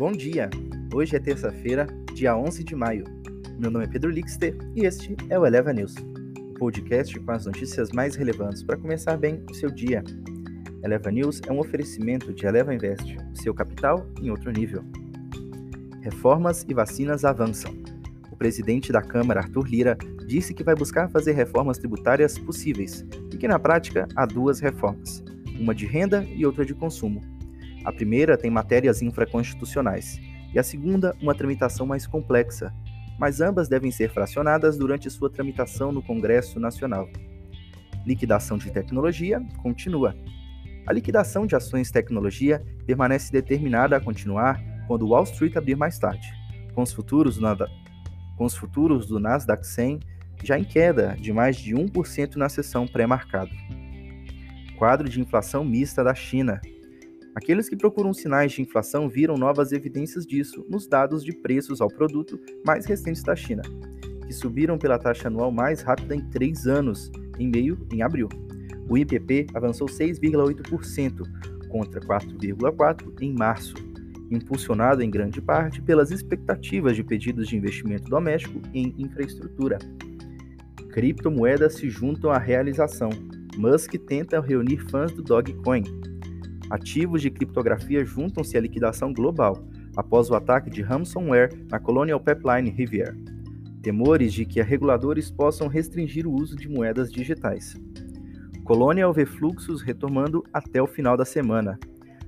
Bom dia! Hoje é terça-feira, dia 11 de maio. Meu nome é Pedro Lixter e este é o Eleva News, o podcast com as notícias mais relevantes para começar bem o seu dia. Eleva News é um oferecimento de Eleva Invest, seu capital em outro nível. Reformas e vacinas avançam. O presidente da Câmara, Arthur Lira, disse que vai buscar fazer reformas tributárias possíveis e que na prática há duas reformas, uma de renda e outra de consumo a primeira tem matérias infraconstitucionais e a segunda uma tramitação mais complexa, mas ambas devem ser fracionadas durante sua tramitação no Congresso Nacional. Liquidação de tecnologia continua. A liquidação de ações tecnologia permanece determinada a continuar quando Wall Street abrir mais tarde, com os futuros, com os futuros do Nasdaq 100 já em queda de mais de 1% na sessão pré-marcado. Quadro de inflação mista da China. Aqueles que procuram sinais de inflação viram novas evidências disso nos dados de preços ao produto mais recentes da China, que subiram pela taxa anual mais rápida em três anos, em meio em abril. O IPP avançou 6,8%, contra 4,4% em março, impulsionado em grande parte pelas expectativas de pedidos de investimento doméstico em infraestrutura. Criptomoedas se juntam à realização. Musk tenta reunir fãs do Dogecoin ativos de criptografia juntam-se à liquidação global após o ataque de ransomware na Colonial Pipeline Riviera. Temores de que reguladores possam restringir o uso de moedas digitais. Colonial vê fluxos retomando até o final da semana.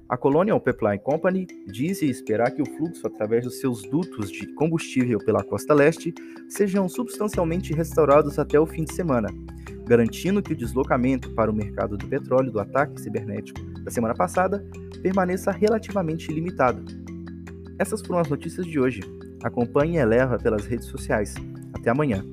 A Colonial Pipeline Company diz esperar que o fluxo através dos seus dutos de combustível pela costa leste sejam substancialmente restaurados até o fim de semana, garantindo que o deslocamento para o mercado do petróleo do ataque cibernético da semana passada permaneça relativamente limitado. Essas foram as notícias de hoje. Acompanhe e eleva pelas redes sociais. Até amanhã.